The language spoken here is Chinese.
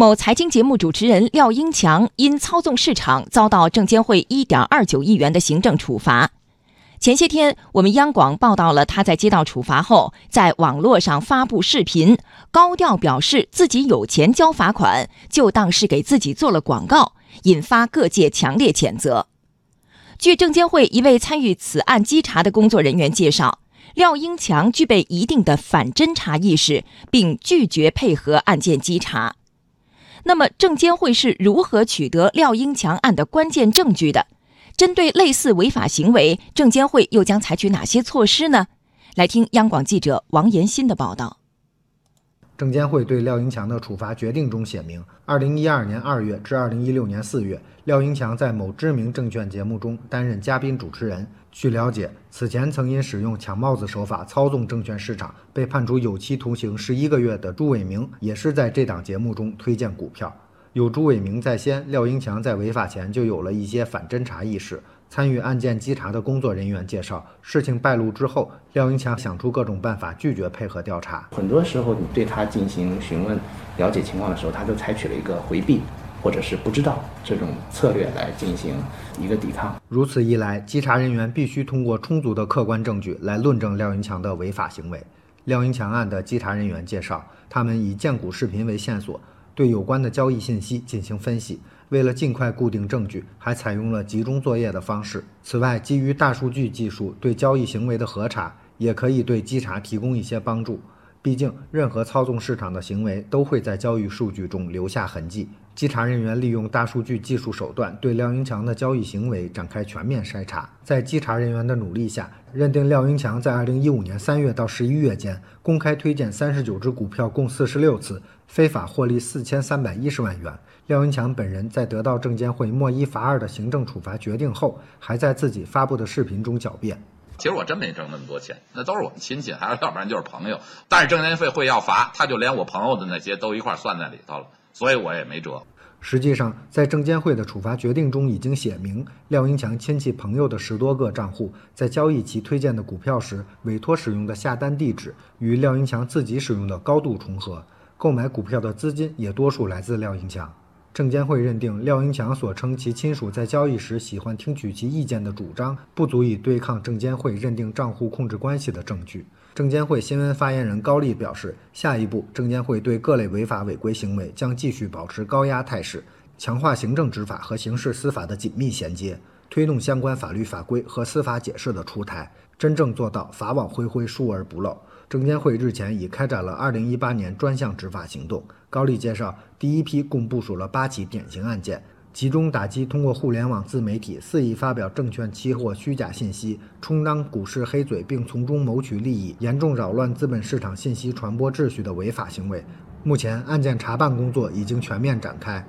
某财经节目主持人廖英强因操纵市场遭到证监会1.29亿元的行政处罚。前些天，我们央广报道了他在接到处罚后，在网络上发布视频，高调表示自己有钱交罚款，就当是给自己做了广告，引发各界强烈谴责。据证监会一位参与此案稽查的工作人员介绍，廖英强具备一定的反侦查意识，并拒绝配合案件稽查。那么，证监会是如何取得廖英强案的关键证据的？针对类似违法行为，证监会又将采取哪些措施呢？来听央广记者王延新的报道。证监会对廖英强的处罚决定中写明，二零一二年二月至二零一六年四月，廖英强在某知名证券节目中担任嘉宾主持人。据了解，此前曾因使用抢帽子手法操纵证券市场被判处有期徒刑十一个月的朱伟明，也是在这档节目中推荐股票。有朱伟明在先，廖英强在违法前就有了一些反侦查意识。参与案件稽查的工作人员介绍，事情败露之后，廖英强想出各种办法拒绝配合调查。很多时候，你对他进行询问、了解情况的时候，他就采取了一个回避或者是不知道这种策略来进行一个抵抗。如此一来，稽查人员必须通过充足的客观证据来论证廖英强的违法行为。廖英强案的稽查人员介绍，他们以荐股视频为线索，对有关的交易信息进行分析。为了尽快固定证据，还采用了集中作业的方式。此外，基于大数据技术对交易行为的核查，也可以对稽查提供一些帮助。毕竟，任何操纵市场的行为都会在交易数据中留下痕迹。稽查人员利用大数据技术手段，对廖英强的交易行为展开全面筛查。在稽查人员的努力下，认定廖英强在2015年3月到11月间，公开推荐39只股票共46次，非法获利4310万元。廖英强本人在得到证监会莫一罚二的行政处罚决定后，还在自己发布的视频中狡辩：“其实我真没挣那么多钱，那都是我们亲戚，还是要不然就是朋友。但是证监会会要罚，他就连我朋友的那些都一块算在里头了，所以我也没辙。”实际上，在证监会的处罚决定中已经写明，廖英强亲戚朋友的十多个账户在交易其推荐的股票时，委托使用的下单地址与廖英强自己使用的高度重合，购买股票的资金也多数来自廖英强。证监会认定廖英强所称其亲属在交易时喜欢听取其意见的主张，不足以对抗证监会认定账户控制关系的证据。证监会新闻发言人高丽表示，下一步证监会对各类违法违规行为将继续保持高压态势，强化行政执法和刑事司法的紧密衔接，推动相关法律法规和司法解释的出台，真正做到法网恢恢，疏而不漏。证监会日前已开展了2018年专项执法行动。高丽介绍，第一批共部署了八起典型案件，集中打击通过互联网自媒体肆意发表证券期货虚假信息，充当股市黑嘴，并从中谋取利益，严重扰乱资本市场信息传播秩序的违法行为。目前，案件查办工作已经全面展开。